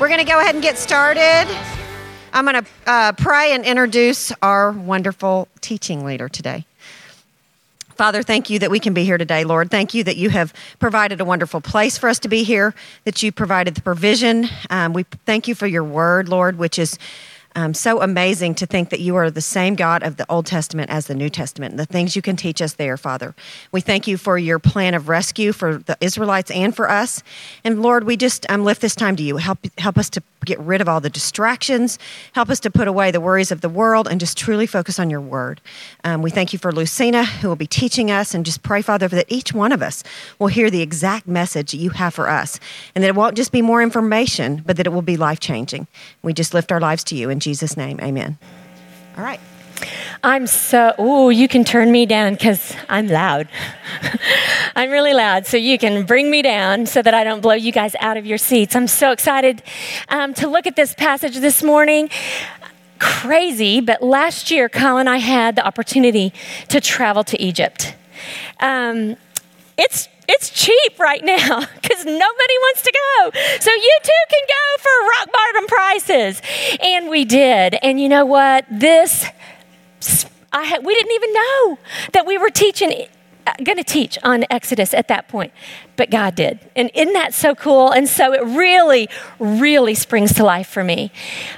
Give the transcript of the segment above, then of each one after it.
We're going to go ahead and get started. I'm going to uh, pray and introduce our wonderful teaching leader today. Father, thank you that we can be here today, Lord. Thank you that you have provided a wonderful place for us to be here, that you provided the provision. Um, we thank you for your word, Lord, which is um, so amazing to think that you are the same God of the Old Testament as the New Testament and the things you can teach us there, Father. We thank you for your plan of rescue for the Israelites and for us. And Lord, we just um, lift this time to you. Help, help us to get rid of all the distractions. Help us to put away the worries of the world and just truly focus on your word. Um, we thank you for Lucina, who will be teaching us, and just pray, Father, that each one of us will hear the exact message that you have for us, and that it won't just be more information, but that it will be life changing. We just lift our lives to you. In Jesus' name, amen. All right. I'm so, oh, you can turn me down because I'm loud. I'm really loud, so you can bring me down so that I don't blow you guys out of your seats. I'm so excited um, to look at this passage this morning. Crazy, but last year, Kyle and I had the opportunity to travel to Egypt. Um, it's it's cheap right now because nobody wants to go. So you too can go for rock bottom prices. And we did. And you know what? This I we didn't even know that we were teaching, going to teach on Exodus at that point, but God did. And isn't that so cool? And so it really, really springs to life for me.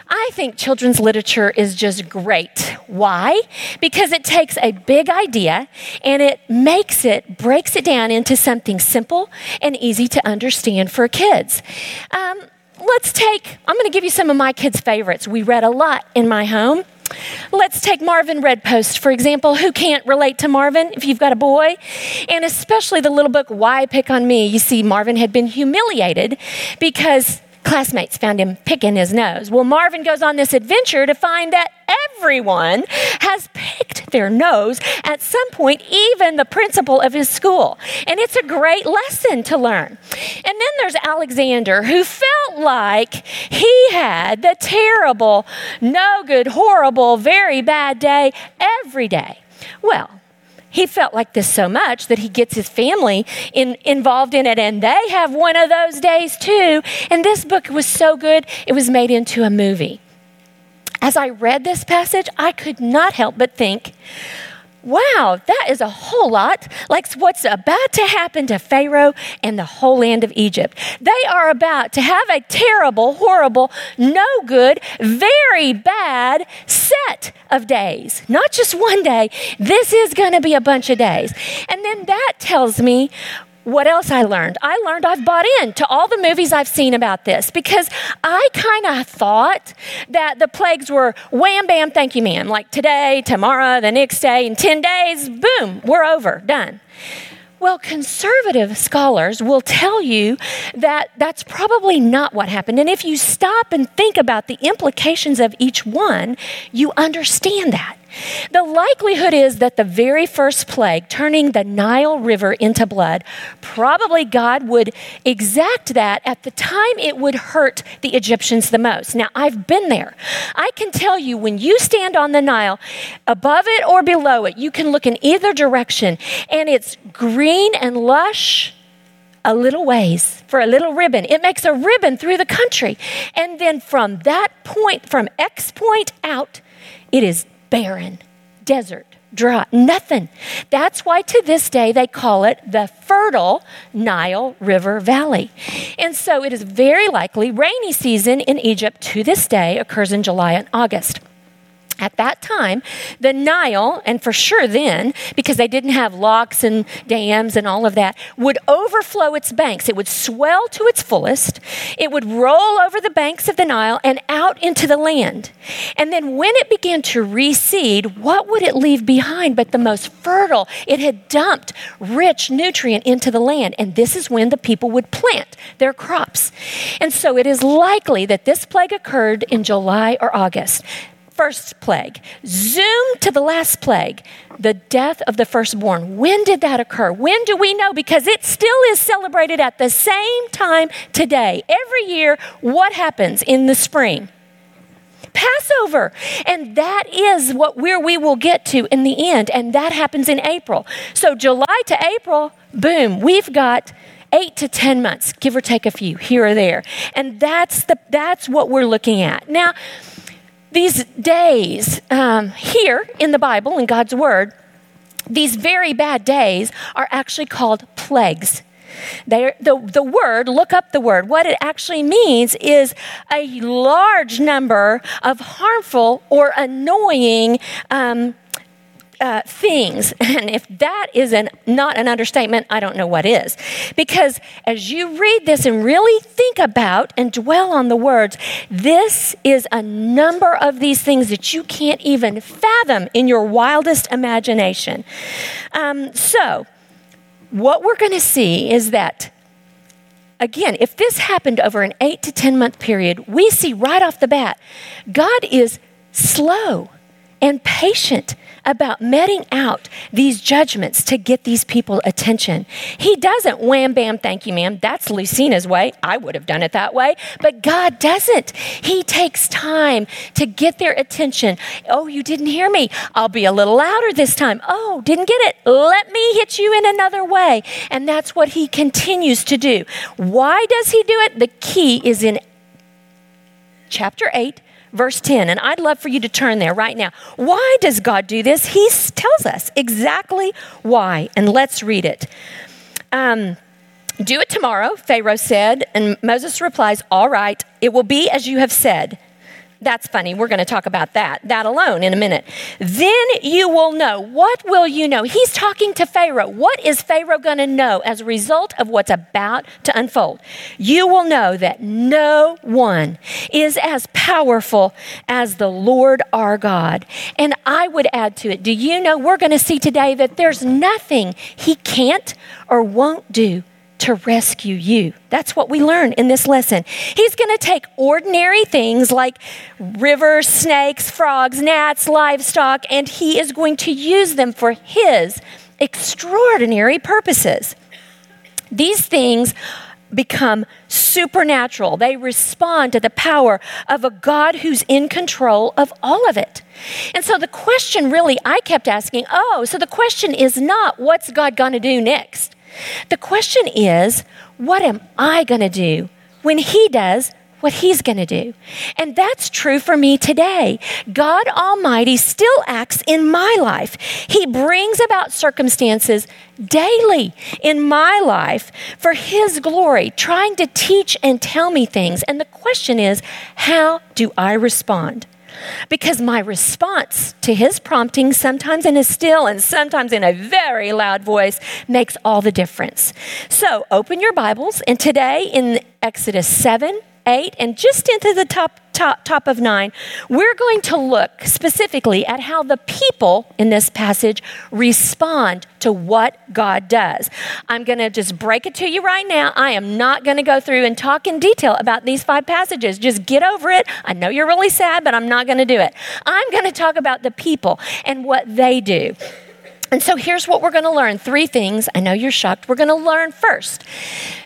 I think children's literature is just great. Why? Because it takes a big idea and it makes it, breaks it down into something simple and easy to understand for kids. Um, let's take, I'm going to give you some of my kids' favorites. We read a lot in my home. Let's take Marvin Redpost, for example. Who can't relate to Marvin if you've got a boy? And especially the little book, Why Pick on Me? You see, Marvin had been humiliated because classmates found him picking his nose. Well, Marvin goes on this adventure to find that everyone has picked their nose at some point, even the principal of his school. And it's a great lesson to learn. And then there's Alexander, who felt like he had the terrible, no good, horrible, very bad day every day. Well, he felt like this so much that he gets his family in, involved in it, and they have one of those days too. And this book was so good, it was made into a movie. As I read this passage, I could not help but think, Wow, that is a whole lot like what's about to happen to Pharaoh and the whole land of Egypt. They are about to have a terrible, horrible, no good, very bad set of days. Not just one day, this is going to be a bunch of days. And then that tells me what else I learned? I learned I've bought in to all the movies I've seen about this because I kind of thought that the plagues were wham bam, thank you, ma'am. Like today, tomorrow, the next day, in 10 days, boom, we're over, done. Well, conservative scholars will tell you that that's probably not what happened. And if you stop and think about the implications of each one, you understand that. The likelihood is that the very first plague, turning the Nile River into blood, probably God would exact that at the time it would hurt the Egyptians the most. Now, I've been there. I can tell you when you stand on the Nile, above it or below it, you can look in either direction, and it's green and lush a little ways for a little ribbon. It makes a ribbon through the country. And then from that point, from X point out, it is barren, desert, dry, nothing. That's why to this day they call it the fertile Nile River Valley. And so it is very likely rainy season in Egypt to this day occurs in July and August. At that time, the Nile, and for sure then, because they didn't have locks and dams and all of that, would overflow its banks. It would swell to its fullest. It would roll over the banks of the Nile and out into the land. And then when it began to recede, what would it leave behind but the most fertile? It had dumped rich nutrient into the land. And this is when the people would plant their crops. And so it is likely that this plague occurred in July or August first plague. Zoom to the last plague, the death of the firstborn. When did that occur? When do we know? Because it still is celebrated at the same time today. Every year, what happens in the spring? Passover. And that is what where we will get to in the end. And that happens in April. So July to April, boom, we've got eight to 10 months, give or take a few here or there. And that's, the, that's what we're looking at. Now, these days um, here in the Bible, in God's Word, these very bad days are actually called plagues. The, the word, look up the word. What it actually means is a large number of harmful or annoying um, uh, things. And if that is an, not an understatement, I don't know what is. Because as you read this and really think about and dwell on the words, this is a number of these things that you can't even fathom in your wildest imagination. Um, so, what we're going to see is that again, if this happened over an eight to 10 month period, we see right off the bat, God is slow and patient about meting out these judgments to get these people attention. He doesn't wham bam, thank you, ma'am. That's Lucina's way. I would have done it that way. But God doesn't. He takes time to get their attention. Oh, you didn't hear me. I'll be a little louder this time. Oh, didn't get it. Let me hit you in another way. And that's what he continues to do. Why does he do it? The key is in chapter 8 verse 10. And I'd love for you to turn there right now. Why does God do this? He tells us exactly why. And let's read it. Um, do it tomorrow, Pharaoh said. And Moses replies, All right, it will be as you have said. That's funny. We're going to talk about that, that alone in a minute. Then you will know. What will you know? He's talking to Pharaoh. What is Pharaoh going to know as a result of what's about to unfold? You will know that no one is as powerful as the Lord our God. And I would add to it, do you know we're going to see today that there's nothing he can't or won't do to rescue you. That's what we learn in this lesson. He's going to take ordinary things like rivers, snakes, frogs, gnats, livestock, and he is going to use them for his extraordinary purposes. These things become supernatural. They respond to the power of a God who's in control of all of it. And so the question really I kept asking oh, so the question is not what's God going to do next? The question is, what am I going to do when He does what He's going to do? And that's true for me today. God Almighty still acts in my life. He brings about circumstances daily in my life for His glory, trying to teach and tell me things. And the question is, how do I respond? Because my response to his prompting, sometimes in a still and sometimes in a very loud voice, makes all the difference. So open your Bibles, and today in Exodus 7, 8 and just into the top, top, top of 9, we're going to look specifically at how the people in this passage respond to what God does. I'm going to just break it to you right now. I am not going to go through and talk in detail about these five passages. Just get over it. I know you're really sad, but I'm not going to do it. I'm going to talk about the people and what they do. And so here's what we're going to learn three things. I know you're shocked. We're going to learn first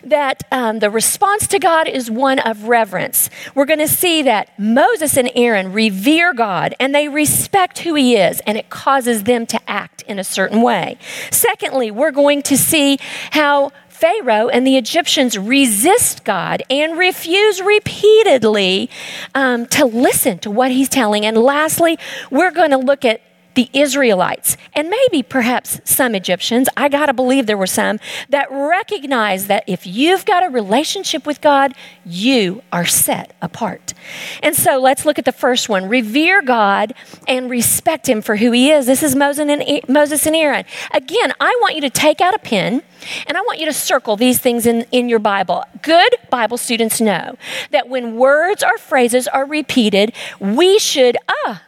that um, the response to God is one of reverence. We're going to see that Moses and Aaron revere God and they respect who he is, and it causes them to act in a certain way. Secondly, we're going to see how Pharaoh and the Egyptians resist God and refuse repeatedly um, to listen to what he's telling. And lastly, we're going to look at the Israelites, and maybe perhaps some Egyptians, I got to believe there were some, that recognize that if you've got a relationship with God, you are set apart. And so let's look at the first one revere God and respect Him for who He is. This is Moses and, Moses and Aaron. Again, I want you to take out a pen and I want you to circle these things in, in your Bible. Good Bible students know that when words or phrases are repeated, we should, ah,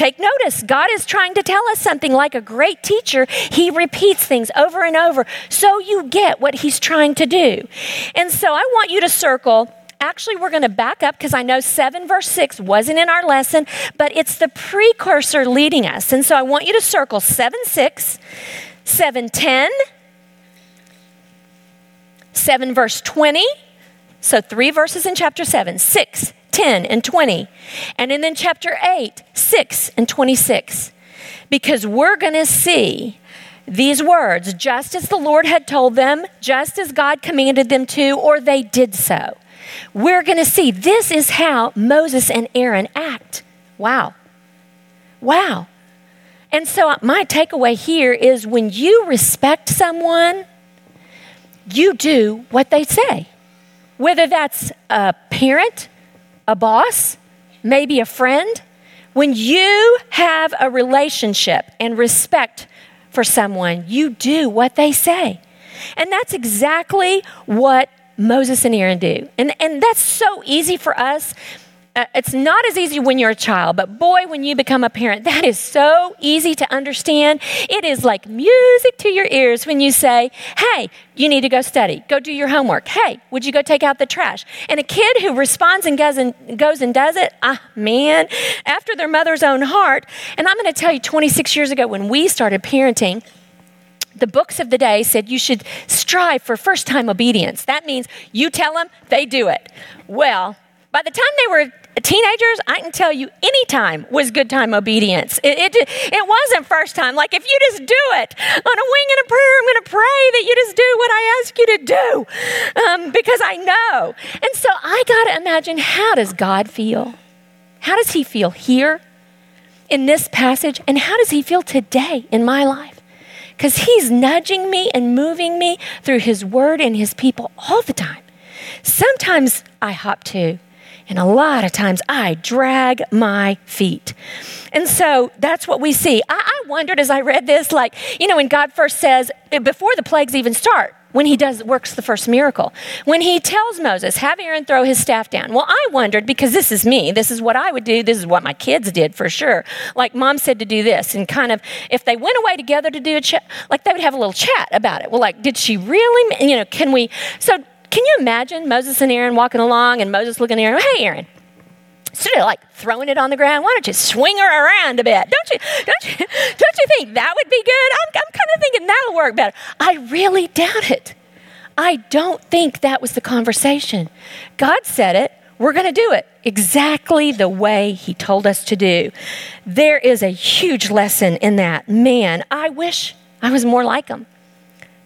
Take notice. God is trying to tell us something like a great teacher. He repeats things over and over so you get what he's trying to do. And so I want you to circle actually we're going to back up because I know 7 verse 6 wasn't in our lesson, but it's the precursor leading us. And so I want you to circle 7 6, 7 10, 7 verse 20. So three verses in chapter 7, 6, 10 and 20. And in then chapter 8, 6 and 26. Because we're going to see these words, just as the Lord had told them, just as God commanded them to, or they did so. We're going to see this is how Moses and Aaron act. Wow. Wow. And so, my takeaway here is when you respect someone, you do what they say. Whether that's a parent, a boss, maybe a friend, when you have a relationship and respect for someone, you do what they say. And that's exactly what Moses and Aaron do. And, and that's so easy for us it's not as easy when you're a child, but boy, when you become a parent, that is so easy to understand. It is like music to your ears when you say, Hey, you need to go study, go do your homework. Hey, would you go take out the trash? And a kid who responds and goes and, goes and does it, ah, man, after their mother's own heart. And I'm going to tell you, 26 years ago, when we started parenting, the books of the day said you should strive for first time obedience. That means you tell them, they do it. Well, by the time they were teenagers, I can tell you any time was good time obedience. It, it, it, wasn't first time. Like if you just do it on a wing and a prayer, I'm going to pray that you just do what I ask you to do um, because I know. And so I got to imagine how does God feel? How does He feel here in this passage? And how does He feel today in my life? Because He's nudging me and moving me through His Word and His people all the time. Sometimes I hop to and a lot of times I drag my feet. And so that's what we see. I, I wondered as I read this, like, you know, when God first says, eh, before the plagues even start, when he does works the first miracle when he tells moses have aaron throw his staff down well i wondered because this is me this is what i would do this is what my kids did for sure like mom said to do this and kind of if they went away together to do a chat like they would have a little chat about it well like did she really you know can we so can you imagine Moses and Aaron walking along and Moses looking at Aaron, hey, Aaron, instead of like throwing it on the ground, why don't you swing her around a bit? Don't you, don't you, don't you think that would be good? I'm, I'm kind of thinking that'll work better. I really doubt it. I don't think that was the conversation. God said it. We're going to do it exactly the way He told us to do. There is a huge lesson in that. Man, I wish I was more like Him,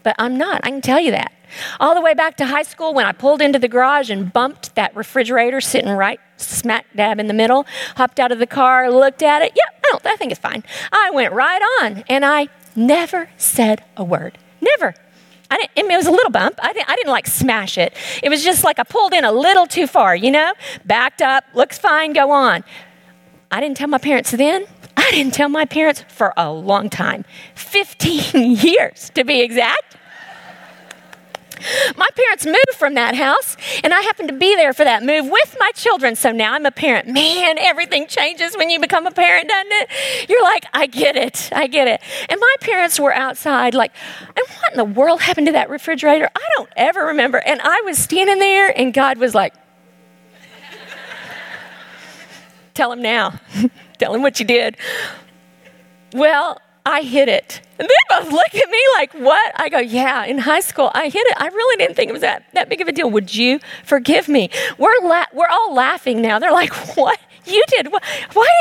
but I'm not. I can tell you that. All the way back to high school when I pulled into the garage and bumped that refrigerator sitting right smack dab in the middle, hopped out of the car, looked at it. Yeah, I, don't, I think it's fine. I went right on and I never said a word. Never. I didn't, it was a little bump. I didn't, I didn't like smash it. It was just like I pulled in a little too far, you know? Backed up, looks fine, go on. I didn't tell my parents then. I didn't tell my parents for a long time 15 years to be exact. My parents moved from that house, and I happened to be there for that move with my children. So now I'm a parent. Man, everything changes when you become a parent, doesn't it? You're like, I get it. I get it. And my parents were outside, like, and what in the world happened to that refrigerator? I don't ever remember. And I was standing there, and God was like, Tell him now. Tell him what you did. Well, I hit it. And they both look at me like, what? I go, yeah, in high school, I hit it. I really didn't think it was that, that big of a deal. Would you forgive me? We're, la- we're all laughing now. They're like, what? You did? Why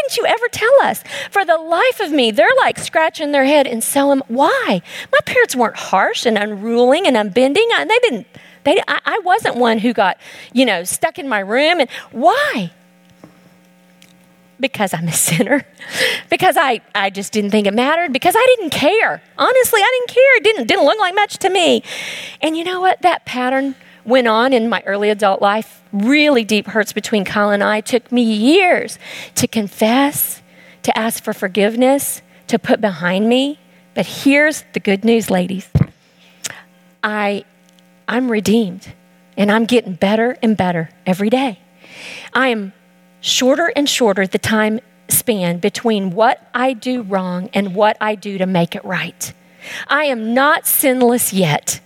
didn't you ever tell us? For the life of me, they're like scratching their head and selling. Why? My parents weren't harsh and unruling and unbending. They didn't. They, I, I wasn't one who got, you know, stuck in my room. And why? Because I'm a sinner, because I, I just didn't think it mattered, because I didn't care. Honestly, I didn't care. It didn't, didn't look like much to me. And you know what? That pattern went on in my early adult life. Really deep hurts between Kyle and I. It took me years to confess, to ask for forgiveness, to put behind me. But here's the good news, ladies. I, I'm redeemed, and I'm getting better and better every day. I am shorter and shorter the time span between what I do wrong and what I do to make it right. I am not sinless yet,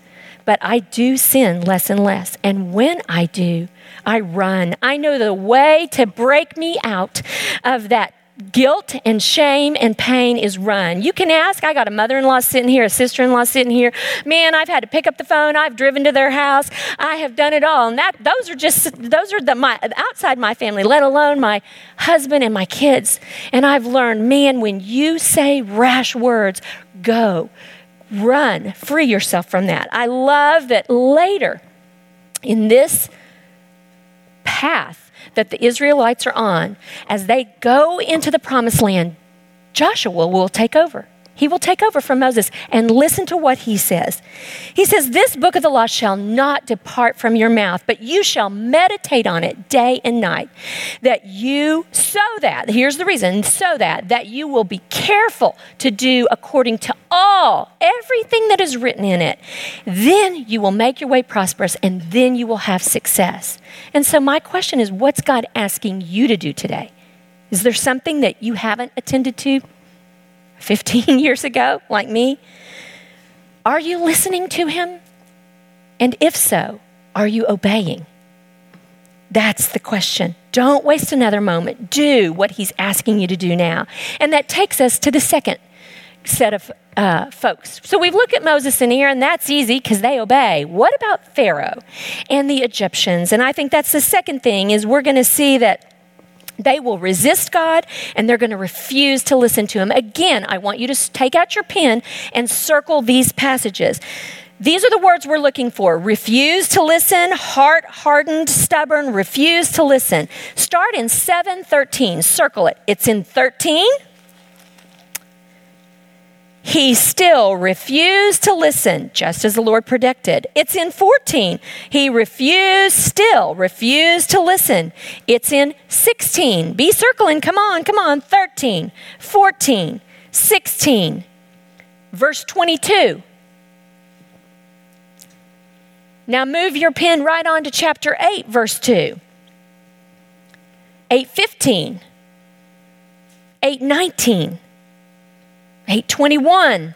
but I do sin less and less. And when I do, I run. I know the way to break me out of that guilt and shame and pain is run. You can ask. I got a mother in law sitting here, a sister in law sitting here. Man, I've had to pick up the phone. I've driven to their house. I have done it all. And that those are just those are the my outside my family, let alone my husband and my kids. And I've learned, man, when you say rash words, go run, free yourself from that. I love that later in this path that the Israelites are on, as they go into the promised land, Joshua will take over. He will take over from Moses and listen to what he says. He says, This book of the law shall not depart from your mouth, but you shall meditate on it day and night, that you, so that, here's the reason, so that, that you will be careful to do according to all, everything that is written in it. Then you will make your way prosperous and then you will have success. And so, my question is, what's God asking you to do today? Is there something that you haven't attended to 15 years ago, like me? Are you listening to him? And if so, are you obeying? That's the question. Don't waste another moment. Do what he's asking you to do now. And that takes us to the second set of uh, folks. So we've looked at Moses and Aaron. That's easy because they obey. What about Pharaoh and the Egyptians? And I think that's the second thing is we're going to see that they will resist God and they're going to refuse to listen to Him. Again, I want you to take out your pen and circle these passages. These are the words we're looking for refuse to listen, heart hardened, stubborn, refuse to listen. Start in 713. Circle it. It's in 13. He still refused to listen, just as the Lord predicted. It's in 14. He refused, still refused to listen. It's in 16. Be circling. Come on, come on. 13, 14, 16, verse 22. Now move your pen right on to chapter 8, verse 2. 815, 819. 821,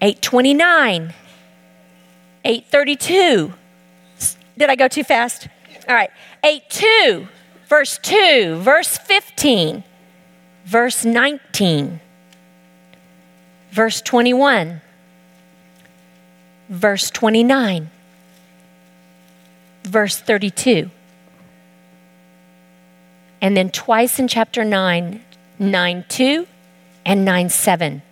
829, 832. Did I go too fast? All right. 82, verse 2, verse 15, verse 19, verse 21, verse 29, verse 32. And then twice in chapter 9, 9 2 and 9 7.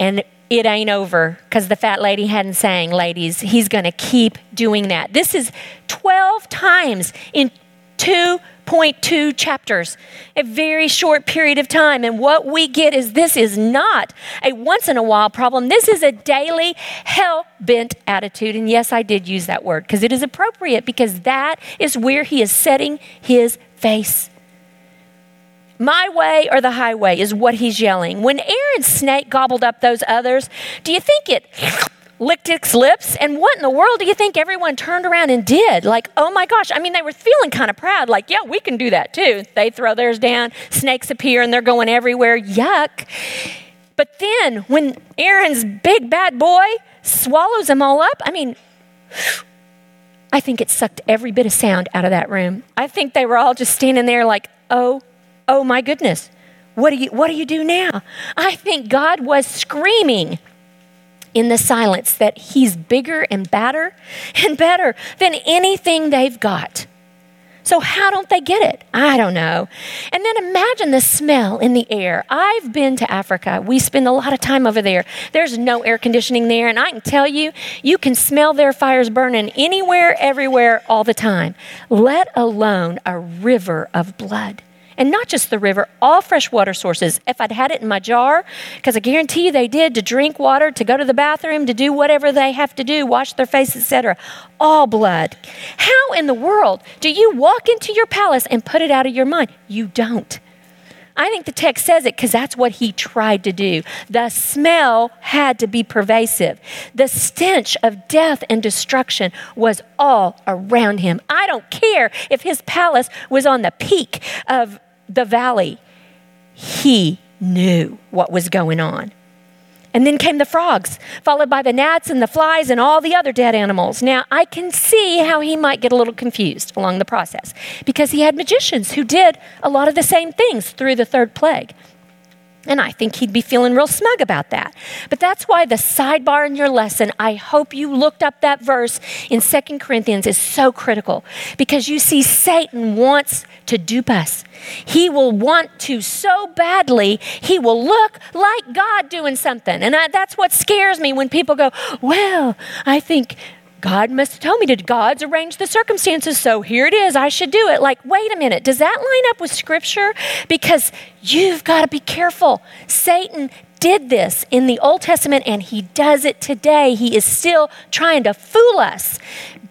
And it ain't over because the fat lady hadn't sang, ladies. He's going to keep doing that. This is 12 times in 2.2 chapters, a very short period of time. And what we get is this is not a once in a while problem. This is a daily hell bent attitude. And yes, I did use that word because it is appropriate because that is where he is setting his face. My way or the highway is what he's yelling. When Aaron's snake gobbled up those others, do you think it licked its lips? And what in the world do you think everyone turned around and did? Like, oh my gosh. I mean, they were feeling kind of proud, like, yeah, we can do that too. They throw theirs down, snakes appear, and they're going everywhere. Yuck. But then when Aaron's big bad boy swallows them all up, I mean, I think it sucked every bit of sound out of that room. I think they were all just standing there like, oh oh my goodness, what do you, what do, you do now? I think God was screaming in the silence that He's bigger and badder and better than anything they've got. So, how don't they get it? I don't know. And then imagine the smell in the air. I've been to Africa. We spend a lot of time over there. There's no air conditioning there. And I can tell you, you can smell their fires burning anywhere, everywhere, all the time, let alone a river of blood. And not just the river, all freshwater sources. If I'd had it in my jar, because I guarantee you they did to drink water, to go to the bathroom, to do whatever they have to do, wash their face, etc. All blood. How in the world do you walk into your palace and put it out of your mind? You don't. I think the text says it because that's what he tried to do. The smell had to be pervasive. The stench of death and destruction was all around him. I don't care if his palace was on the peak of the valley, he knew what was going on. And then came the frogs, followed by the gnats and the flies and all the other dead animals. Now, I can see how he might get a little confused along the process because he had magicians who did a lot of the same things through the third plague. And I think he'd be feeling real smug about that. But that's why the sidebar in your lesson, I hope you looked up that verse in Second Corinthians, is so critical because you see, Satan wants to dupe us. He will want to so badly, he will look like God doing something. And I, that's what scares me when people go, Well, I think God must have told me to. God's arranged the circumstances, so here it is. I should do it. Like, wait a minute. Does that line up with Scripture? Because you've got to be careful. Satan did this in the Old Testament and he does it today. He is still trying to fool us.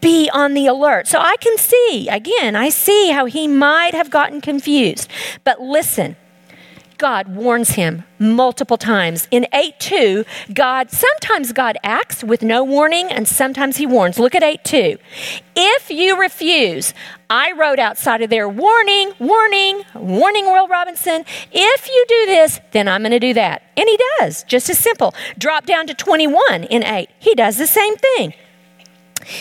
Be on the alert. So I can see, again, I see how he might have gotten confused. But listen, God warns him multiple times. In 8 2, God, sometimes God acts with no warning and sometimes he warns. Look at 8 2. If you refuse, I wrote outside of there, warning, warning, warning, Will Robinson. If you do this, then I'm going to do that. And he does, just as simple. Drop down to 21 in 8. He does the same thing.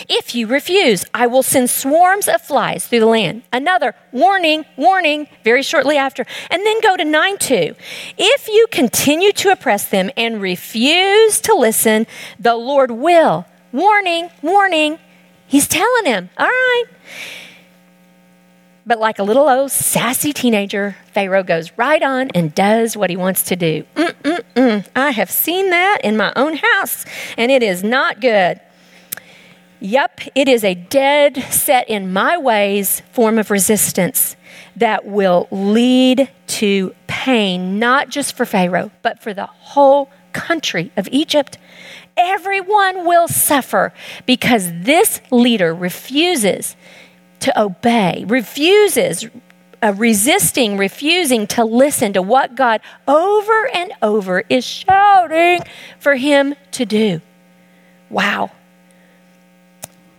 If you refuse, I will send swarms of flies through the land. Another warning, warning, very shortly after. And then go to 9 2. If you continue to oppress them and refuse to listen, the Lord will. Warning, warning. He's telling him, all right. But like a little old sassy teenager, Pharaoh goes right on and does what he wants to do. Mm-mm-mm. I have seen that in my own house, and it is not good. Yep, it is a dead, set in my ways form of resistance that will lead to pain, not just for Pharaoh, but for the whole country of Egypt. Everyone will suffer because this leader refuses to obey, refuses, uh, resisting, refusing to listen to what God over and over is shouting for him to do. Wow.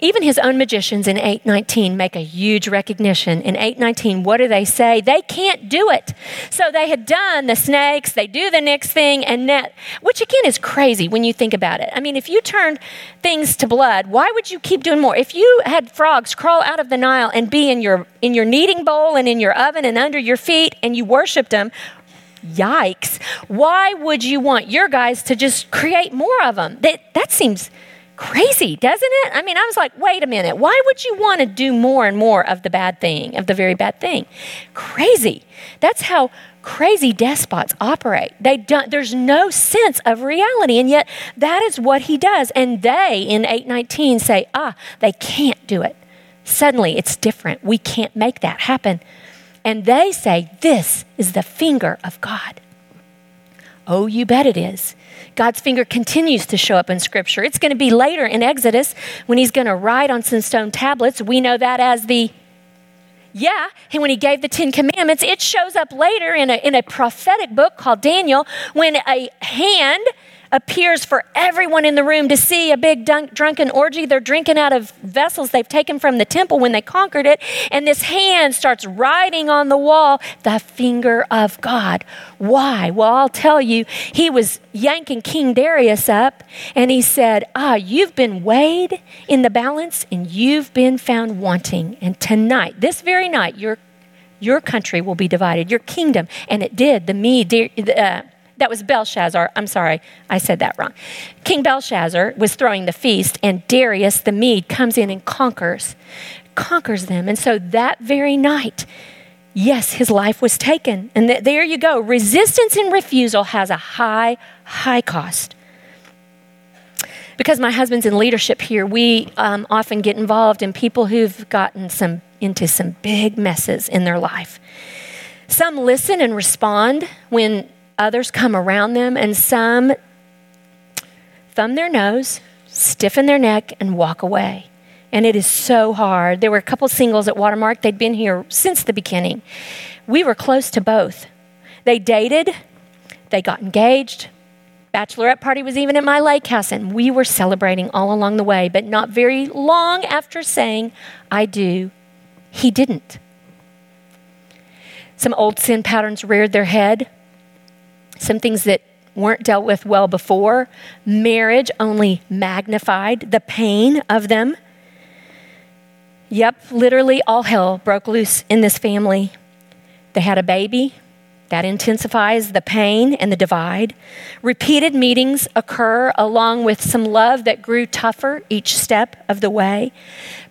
Even his own magicians in 819 make a huge recognition. In 819, what do they say? They can't do it. So they had done the snakes, they do the next thing, and net, which again is crazy when you think about it. I mean, if you turned things to blood, why would you keep doing more? If you had frogs crawl out of the Nile and be in your in your kneading bowl and in your oven and under your feet and you worshiped them, yikes. Why would you want your guys to just create more of them? That that seems crazy, doesn't it? I mean, I was like, wait a minute. Why would you want to do more and more of the bad thing, of the very bad thing? Crazy. That's how crazy despots operate. They don't, there's no sense of reality, and yet that is what he does. And they in 819 say, ah, they can't do it. Suddenly it's different. We can't make that happen. And they say, this is the finger of God. Oh, you bet it is. God's finger continues to show up in Scripture. It's going to be later in Exodus when he's going to write on some stone tablets. We know that as the yeah, and when he gave the Ten Commandments, it shows up later in a, in a prophetic book called Daniel when a hand appears for everyone in the room to see a big dunk, drunken orgy. They're drinking out of vessels they've taken from the temple when they conquered it. And this hand starts writing on the wall the finger of God. Why? Well, I'll tell you, he was yanking King Darius up and he said, Ah, you've been weighed in the balance and you've been found wanting. And tonight, this very night, your your country will be divided, your kingdom. And it did. The Mede, uh, that was Belshazzar. I'm sorry, I said that wrong. King Belshazzar was throwing the feast, and Darius the Mede comes in and conquers, conquers them. And so that very night, yes, his life was taken. And th- there you go. Resistance and refusal has a high, high cost. Because my husband's in leadership here, we um, often get involved in people who've gotten some into some big messes in their life. Some listen and respond when Others come around them, and some thumb their nose, stiffen their neck, and walk away. And it is so hard. There were a couple singles at Watermark. They'd been here since the beginning. We were close to both. They dated, they got engaged. Bachelorette party was even at my lake house, and we were celebrating all along the way. But not very long after saying, I do, he didn't. Some old sin patterns reared their head some things that weren't dealt with well before. Marriage only magnified the pain of them. Yep, literally all hell broke loose in this family. They had a baby. That intensifies the pain and the divide. Repeated meetings occur along with some love that grew tougher each step of the way.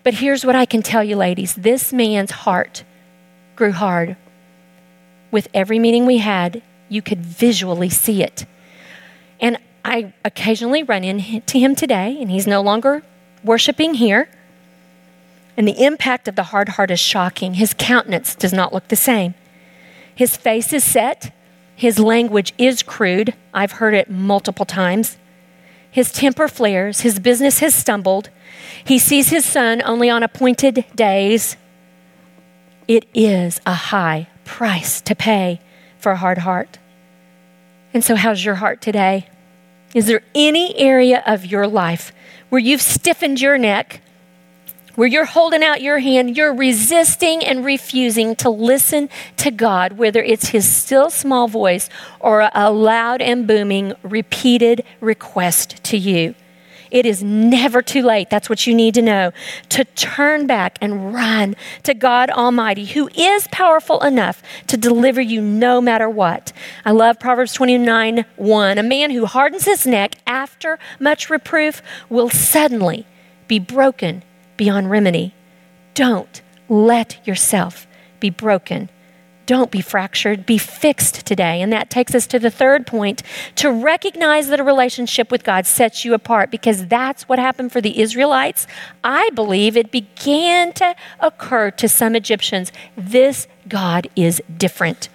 But here's what I can tell you, ladies this man's heart grew hard. With every meeting we had, you could visually see it. And I occasionally run into him today, and he's no longer worshiping here. And the impact of the hard heart is shocking. His countenance does not look the same. His face is set. His language is crude. I've heard it multiple times. His temper flares. His business has stumbled. He sees his son only on appointed days. It is a high price to pay for a hard heart. And so, how's your heart today? Is there any area of your life where you've stiffened your neck where you're holding out your hand, you're resisting and refusing to listen to God, whether it's His still small voice or a loud and booming repeated request to you. It is never too late. That's what you need to know. To turn back and run to God Almighty, who is powerful enough to deliver you no matter what. I love Proverbs 29 1. A man who hardens his neck after much reproof will suddenly be broken beyond remedy. Don't let yourself be broken. Don't be fractured, be fixed today. And that takes us to the third point to recognize that a relationship with God sets you apart because that's what happened for the Israelites. I believe it began to occur to some Egyptians. This God is different.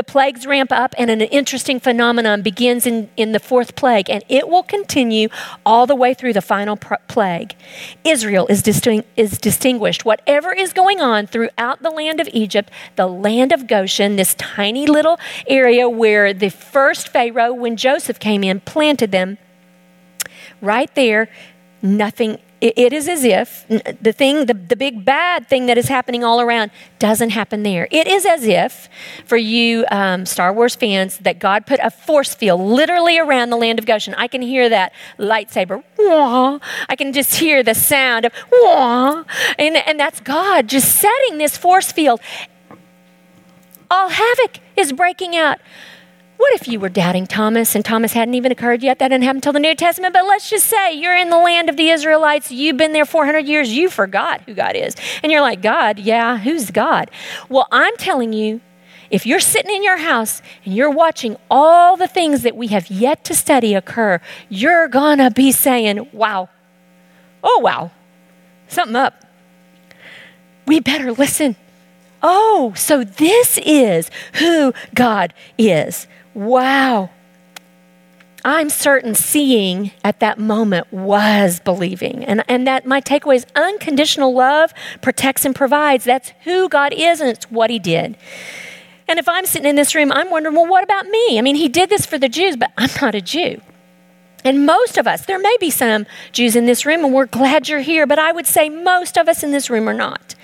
The plagues ramp up, and an interesting phenomenon begins in, in the fourth plague, and it will continue all the way through the final pr- plague. Israel is, disting- is distinguished. Whatever is going on throughout the land of Egypt, the land of Goshen, this tiny little area where the first Pharaoh, when Joseph came in, planted them, right there, nothing it is as if the thing, the, the big bad thing that is happening all around doesn't happen there. It is as if, for you um, Star Wars fans, that God put a force field literally around the land of Goshen. I can hear that lightsaber, wah. I can just hear the sound of wah. And, and that's God just setting this force field. All havoc is breaking out. What if you were doubting Thomas and Thomas hadn't even occurred yet? That didn't happen until the New Testament. But let's just say you're in the land of the Israelites. You've been there 400 years. You forgot who God is. And you're like, God, yeah, who's God? Well, I'm telling you, if you're sitting in your house and you're watching all the things that we have yet to study occur, you're going to be saying, wow, oh, wow, something up. We better listen. Oh, so this is who God is. Wow. I'm certain seeing at that moment was believing. And, and that my takeaway is unconditional love protects and provides. That's who God is and it's what He did. And if I'm sitting in this room, I'm wondering, well, what about me? I mean, He did this for the Jews, but I'm not a Jew. And most of us, there may be some Jews in this room, and we're glad you're here, but I would say most of us in this room are not.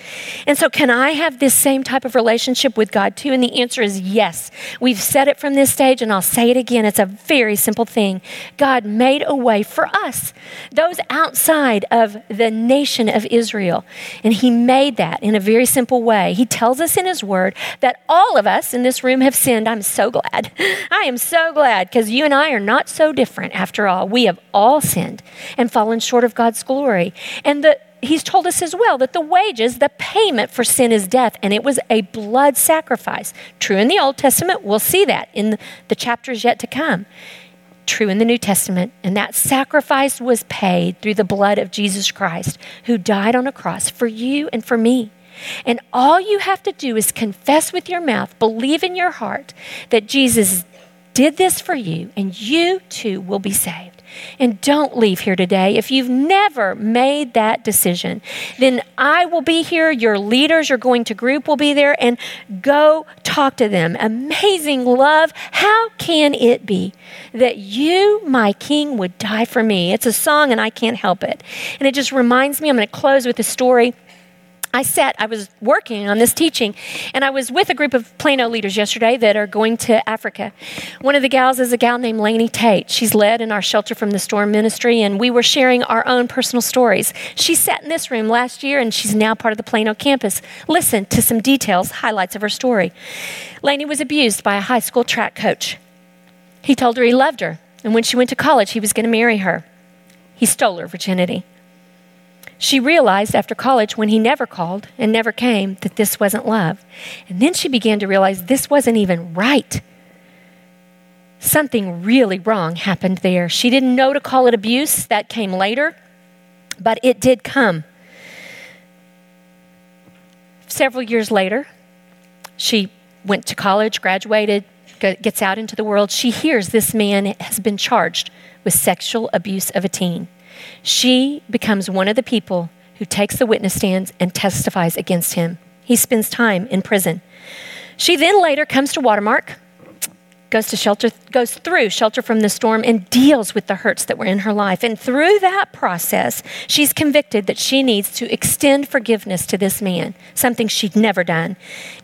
And so, can I have this same type of relationship with God too? And the answer is yes. We've said it from this stage, and I'll say it again. It's a very simple thing. God made a way for us, those outside of the nation of Israel. And He made that in a very simple way. He tells us in His Word that all of us in this room have sinned. I'm so glad. I am so glad because you and I are not so different after all. We have all sinned and fallen short of God's glory. And the he's told us as well that the wages, the payment for sin is death, and it was a blood sacrifice. True in the Old Testament, we'll see that in the chapters yet to come. True in the New Testament, and that sacrifice was paid through the blood of Jesus Christ, who died on a cross for you and for me. And all you have to do is confess with your mouth, believe in your heart that Jesus did this for you, and you too will be saved. And don't leave here today. If you've never made that decision, then I will be here. Your leaders, your going to group will be there, and go talk to them. Amazing love. How can it be that you, my king, would die for me? It's a song, and I can't help it. And it just reminds me, I'm going to close with a story. I sat, I was working on this teaching, and I was with a group of Plano leaders yesterday that are going to Africa. One of the gals is a gal named Lainey Tate. She's led in our Shelter from the Storm ministry, and we were sharing our own personal stories. She sat in this room last year, and she's now part of the Plano campus. Listen to some details, highlights of her story. Lainey was abused by a high school track coach. He told her he loved her, and when she went to college, he was going to marry her. He stole her virginity. She realized after college, when he never called and never came, that this wasn't love. And then she began to realize this wasn't even right. Something really wrong happened there. She didn't know to call it abuse, that came later, but it did come. Several years later, she went to college, graduated, gets out into the world. She hears this man has been charged with sexual abuse of a teen. She becomes one of the people who takes the witness stands and testifies against him. He spends time in prison. She then later comes to Watermark, goes to shelter, goes through shelter from the storm, and deals with the hurts that were in her life. And through that process, she's convicted that she needs to extend forgiveness to this man, something she'd never done,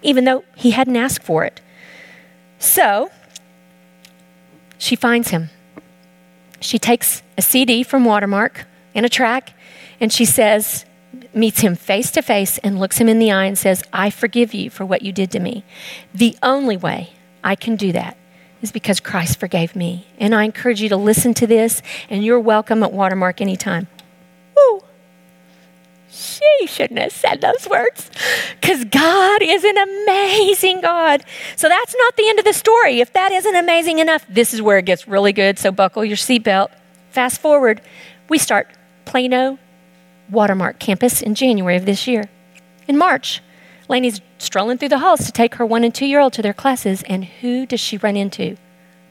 even though he hadn't asked for it. So she finds him she takes a CD from Watermark and a track, and she says, meets him face to face and looks him in the eye and says, I forgive you for what you did to me. The only way I can do that is because Christ forgave me. And I encourage you to listen to this, and you're welcome at Watermark anytime. Shouldn't have said those words because God is an amazing God. So that's not the end of the story. If that isn't amazing enough, this is where it gets really good. So buckle your seatbelt. Fast forward, we start Plano Watermark campus in January of this year. In March, Lainey's strolling through the halls to take her one and two year old to their classes, and who does she run into?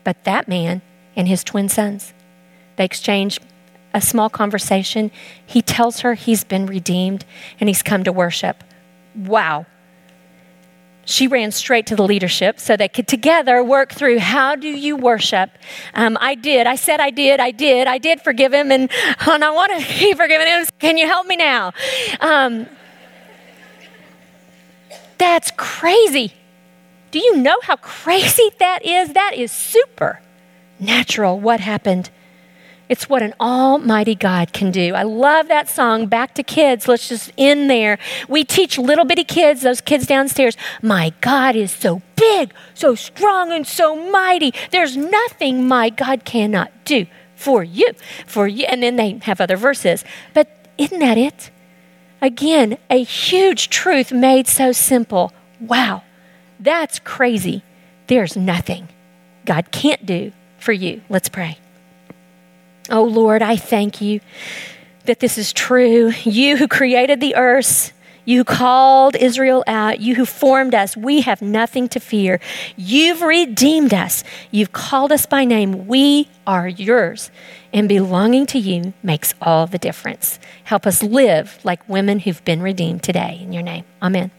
But that man and his twin sons. They exchange a small conversation. He tells her he's been redeemed and he's come to worship. Wow. She ran straight to the leadership so they could together work through how do you worship. Um, I did. I said I did. I did. I did forgive him, and, and I want to keep forgiving him. Can you help me now? Um, that's crazy. Do you know how crazy that is? That is super natural what happened it's what an almighty God can do. I love that song, Back to Kids. Let's just end there. We teach little bitty kids, those kids downstairs, my God is so big, so strong, and so mighty. There's nothing my God cannot do for you, for you. And then they have other verses. But isn't that it? Again, a huge truth made so simple. Wow, that's crazy. There's nothing God can't do for you. Let's pray. Oh Lord, I thank you that this is true. You who created the earth, you who called Israel out, you who formed us, we have nothing to fear. You've redeemed us. You've called us by name. We are yours. And belonging to you makes all the difference. Help us live like women who've been redeemed today. In your name, amen.